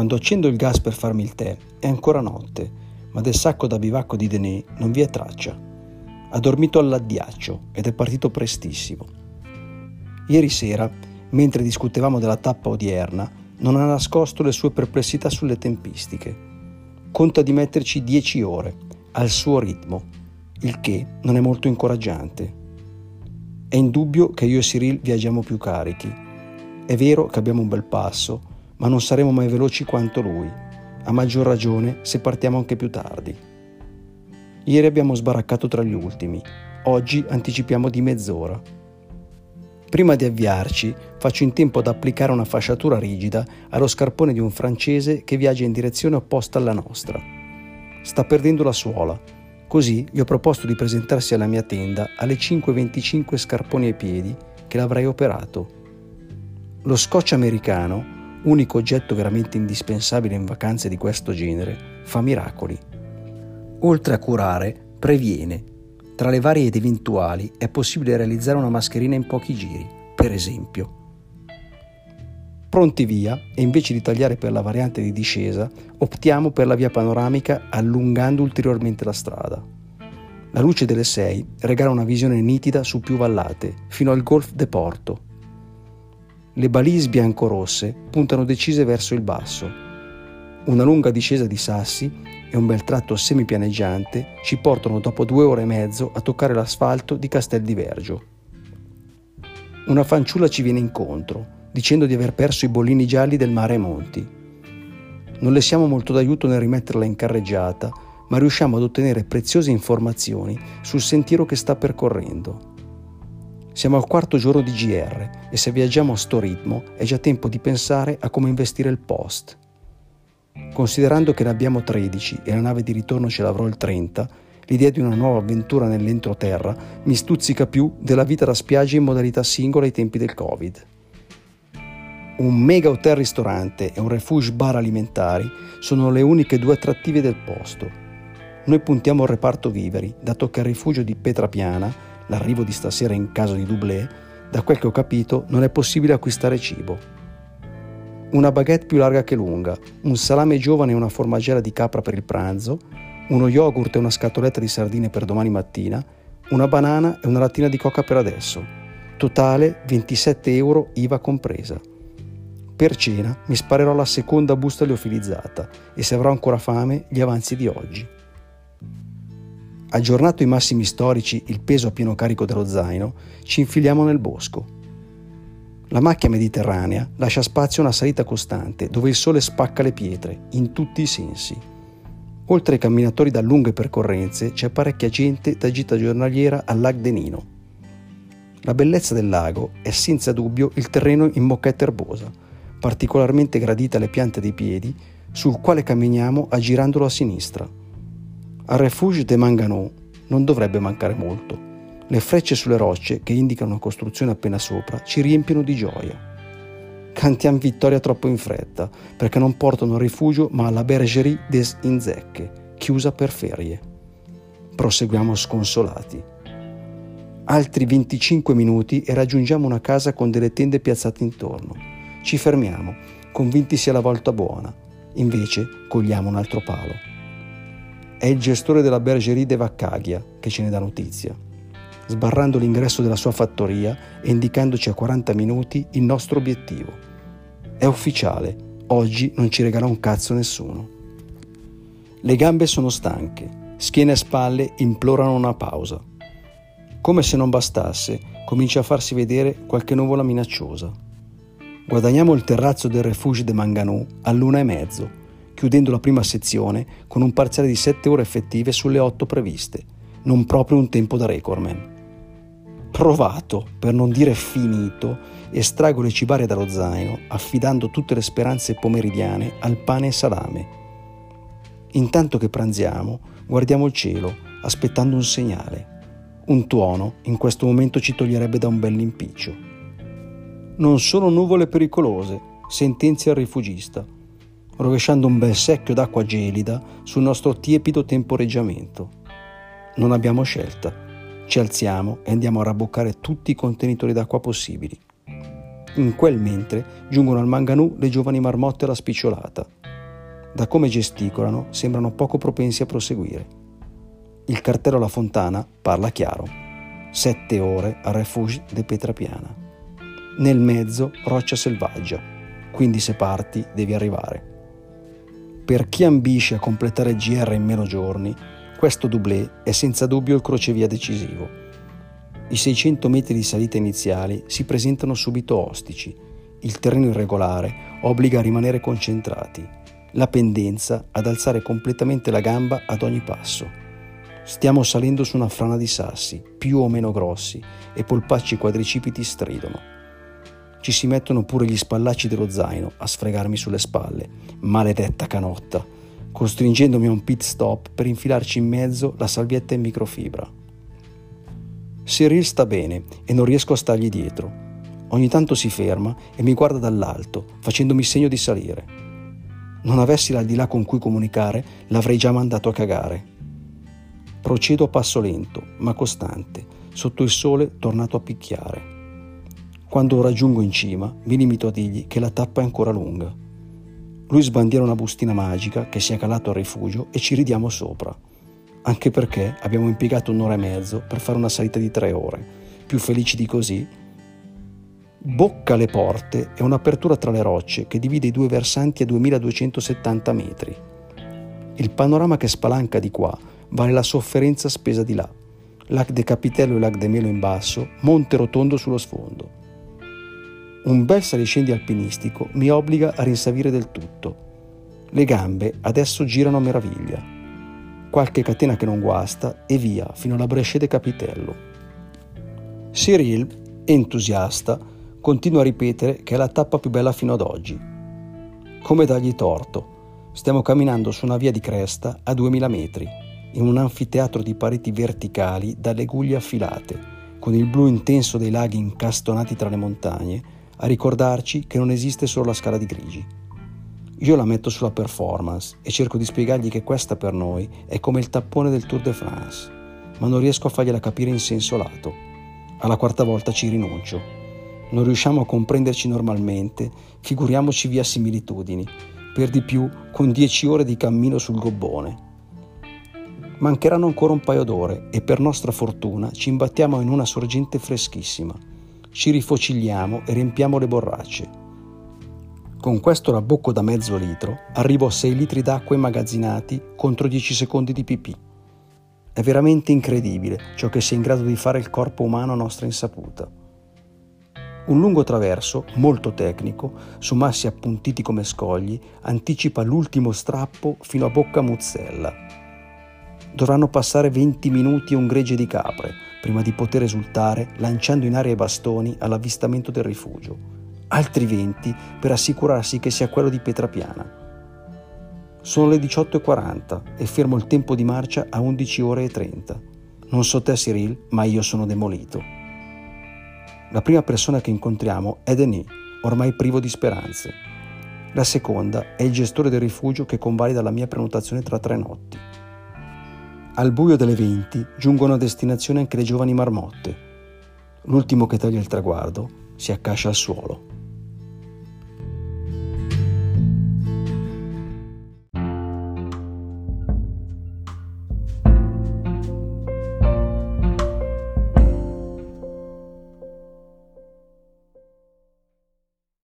Quando accendo il gas per farmi il tè è ancora notte, ma del sacco da bivacco di Denè non vi è traccia. Ha dormito all'addiaccio ed è partito prestissimo. Ieri sera, mentre discutevamo della tappa odierna, non ha nascosto le sue perplessità sulle tempistiche. Conta di metterci dieci ore, al suo ritmo, il che non è molto incoraggiante. È indubbio che io e Cyril viaggiamo più carichi. È vero che abbiamo un bel passo, ma non saremo mai veloci quanto lui, a maggior ragione se partiamo anche più tardi. Ieri abbiamo sbaraccato tra gli ultimi, oggi anticipiamo di mezz'ora. Prima di avviarci, faccio in tempo ad applicare una fasciatura rigida allo scarpone di un francese che viaggia in direzione opposta alla nostra. Sta perdendo la suola, così gli ho proposto di presentarsi alla mia tenda alle 5.25 scarponi ai piedi che l'avrei operato. Lo scotch americano unico oggetto veramente indispensabile in vacanze di questo genere, fa miracoli. Oltre a curare, previene. Tra le varie ed eventuali è possibile realizzare una mascherina in pochi giri, per esempio. Pronti via, e invece di tagliare per la variante di discesa, optiamo per la via panoramica allungando ulteriormente la strada. La luce delle 6 regala una visione nitida su più vallate, fino al Golf de Porto, le balise bianco-rosse puntano decise verso il basso. Una lunga discesa di sassi e un bel tratto semipianeggiante ci portano dopo due ore e mezzo a toccare l'asfalto di Castel di Vergio. Una fanciulla ci viene incontro, dicendo di aver perso i bollini gialli del mare Monti. Non le siamo molto d'aiuto nel rimetterla in carreggiata, ma riusciamo ad ottenere preziose informazioni sul sentiero che sta percorrendo. Siamo al quarto giorno di GR e se viaggiamo a sto ritmo è già tempo di pensare a come investire il post. Considerando che ne abbiamo 13 e la nave di ritorno ce l'avrò il 30, l'idea di una nuova avventura nell'entroterra mi stuzzica più della vita da spiaggia in modalità singola ai tempi del Covid. Un mega hotel ristorante e un refuge bar alimentari sono le uniche due attrattive del posto. Noi puntiamo al reparto viveri, dato che il rifugio di Petrapiana l'arrivo di stasera in casa di Dublé, da quel che ho capito non è possibile acquistare cibo. Una baguette più larga che lunga, un salame giovane e una formaggera di capra per il pranzo, uno yogurt e una scatoletta di sardine per domani mattina, una banana e una lattina di coca per adesso. Totale 27 euro IVA compresa. Per cena mi sparerò la seconda busta liofilizzata e se avrò ancora fame gli avanzi di oggi. Aggiornato i massimi storici, il peso a pieno carico dello zaino, ci infiliamo nel bosco. La macchia mediterranea lascia spazio a una salita costante dove il sole spacca le pietre, in tutti i sensi. Oltre ai camminatori da lunghe percorrenze c'è parecchia gente da gita giornaliera al Lac Denino. La bellezza del lago è senza dubbio il terreno in moquette erbosa, particolarmente gradita alle piante dei piedi, sul quale camminiamo aggirandolo a sinistra. Al refuge de Manganou non dovrebbe mancare molto. Le frecce sulle rocce, che indicano una costruzione appena sopra, ci riempiono di gioia. Cantiamo vittoria troppo in fretta, perché non portano al rifugio ma alla Bergerie des Inzecche, chiusa per ferie. Proseguiamo sconsolati. Altri 25 minuti e raggiungiamo una casa con delle tende piazzate intorno. Ci fermiamo, convinti sia la volta buona. Invece cogliamo un altro palo. È il gestore della Bergerie de Vaccaghia che ce ne dà notizia, sbarrando l'ingresso della sua fattoria e indicandoci a 40 minuti il nostro obiettivo. È ufficiale, oggi non ci regala un cazzo nessuno. Le gambe sono stanche, schiena e spalle implorano una pausa. Come se non bastasse, comincia a farsi vedere qualche nuvola minacciosa. Guadagniamo il terrazzo del Refuge de Manganù all'una e mezzo chiudendo la prima sezione con un parziale di 7 ore effettive sulle 8 previste, non proprio un tempo da recordman. Provato, per non dire finito, estraggo le cibarie dallo zaino, affidando tutte le speranze pomeridiane al pane e salame. Intanto che pranziamo, guardiamo il cielo, aspettando un segnale. Un tuono in questo momento ci toglierebbe da un bell'impiccio. Non sono nuvole pericolose, sentenzia il rifugista rovesciando un bel secchio d'acqua gelida sul nostro tiepido temporeggiamento. Non abbiamo scelta. Ci alziamo e andiamo a rabboccare tutti i contenitori d'acqua possibili. In quel mentre giungono al Manganù le giovani marmotte alla spicciolata. Da come gesticolano sembrano poco propensi a proseguire. Il cartello alla fontana parla chiaro. Sette ore al refuge de Petrapiana. Nel mezzo roccia selvaggia, quindi se parti devi arrivare. Per chi ambisce a completare il GR in meno giorni, questo doublé è senza dubbio il crocevia decisivo. I 600 metri di salita iniziali si presentano subito ostici. Il terreno irregolare obbliga a rimanere concentrati. La pendenza ad alzare completamente la gamba ad ogni passo. Stiamo salendo su una frana di sassi, più o meno grossi, e polpacci quadricipiti stridono. Ci si mettono pure gli spallacci dello zaino a sfregarmi sulle spalle. Maledetta canotta, costringendomi a un pit stop per infilarci in mezzo la salvietta in microfibra. Cyril sta bene e non riesco a stargli dietro. Ogni tanto si ferma e mi guarda dall'alto, facendomi segno di salire. Non avessi l'aldilà con cui comunicare, l'avrei già mandato a cagare. Procedo a passo lento, ma costante, sotto il sole tornato a picchiare. Quando raggiungo in cima, mi limito a dirgli che la tappa è ancora lunga. Lui sbandiera una bustina magica che si è calato al rifugio e ci ridiamo sopra. Anche perché abbiamo impiegato un'ora e mezzo per fare una salita di tre ore. Più felici di così? Bocca alle porte è un'apertura tra le rocce che divide i due versanti a 2270 metri. Il panorama che spalanca di qua vale la sofferenza spesa di là. Lac de Capitello e Lac de Melo in basso, Monte Rotondo sullo sfondo. Un bel saliscendi alpinistico mi obbliga a rinsavire del tutto. Le gambe adesso girano a meraviglia. Qualche catena che non guasta e via fino alla Brescia de Capitello. Cyril, entusiasta, continua a ripetere che è la tappa più bella fino ad oggi. Come dargli torto? Stiamo camminando su una via di cresta a 2000 metri, in un anfiteatro di pareti verticali dalle guglie affilate, con il blu intenso dei laghi incastonati tra le montagne a ricordarci che non esiste solo la scala di grigi. Io la metto sulla performance e cerco di spiegargli che questa per noi è come il tappone del Tour de France, ma non riesco a fargliela capire in senso lato. Alla quarta volta ci rinuncio. Non riusciamo a comprenderci normalmente, figuriamoci via similitudini, per di più con dieci ore di cammino sul gobbone. Mancheranno ancora un paio d'ore e per nostra fortuna ci imbattiamo in una sorgente freschissima ci rifocilliamo e riempiamo le borracce. Con questo rabocco da mezzo litro arrivo a 6 litri d'acqua immagazzinati contro 10 secondi di pipì. È veramente incredibile ciò che sia in grado di fare il corpo umano a nostra insaputa. Un lungo traverso, molto tecnico, su massi appuntiti come scogli, anticipa l'ultimo strappo fino a Bocca Muzzella. Dovranno passare 20 minuti e un gregge di capre, prima di poter esultare lanciando in aria i bastoni all'avvistamento del rifugio, altri 20 per assicurarsi che sia quello di Petrapiana. Sono le 18.40 e fermo il tempo di marcia a 11 ore e 30. Non so te Cyril, ma io sono demolito. La prima persona che incontriamo è Denis, ormai privo di speranze. La seconda è il gestore del rifugio che convalida la mia prenotazione tra tre notti. Al buio delle 20 giungono a destinazione anche le giovani marmotte. L'ultimo che taglia il traguardo si accascia al suolo.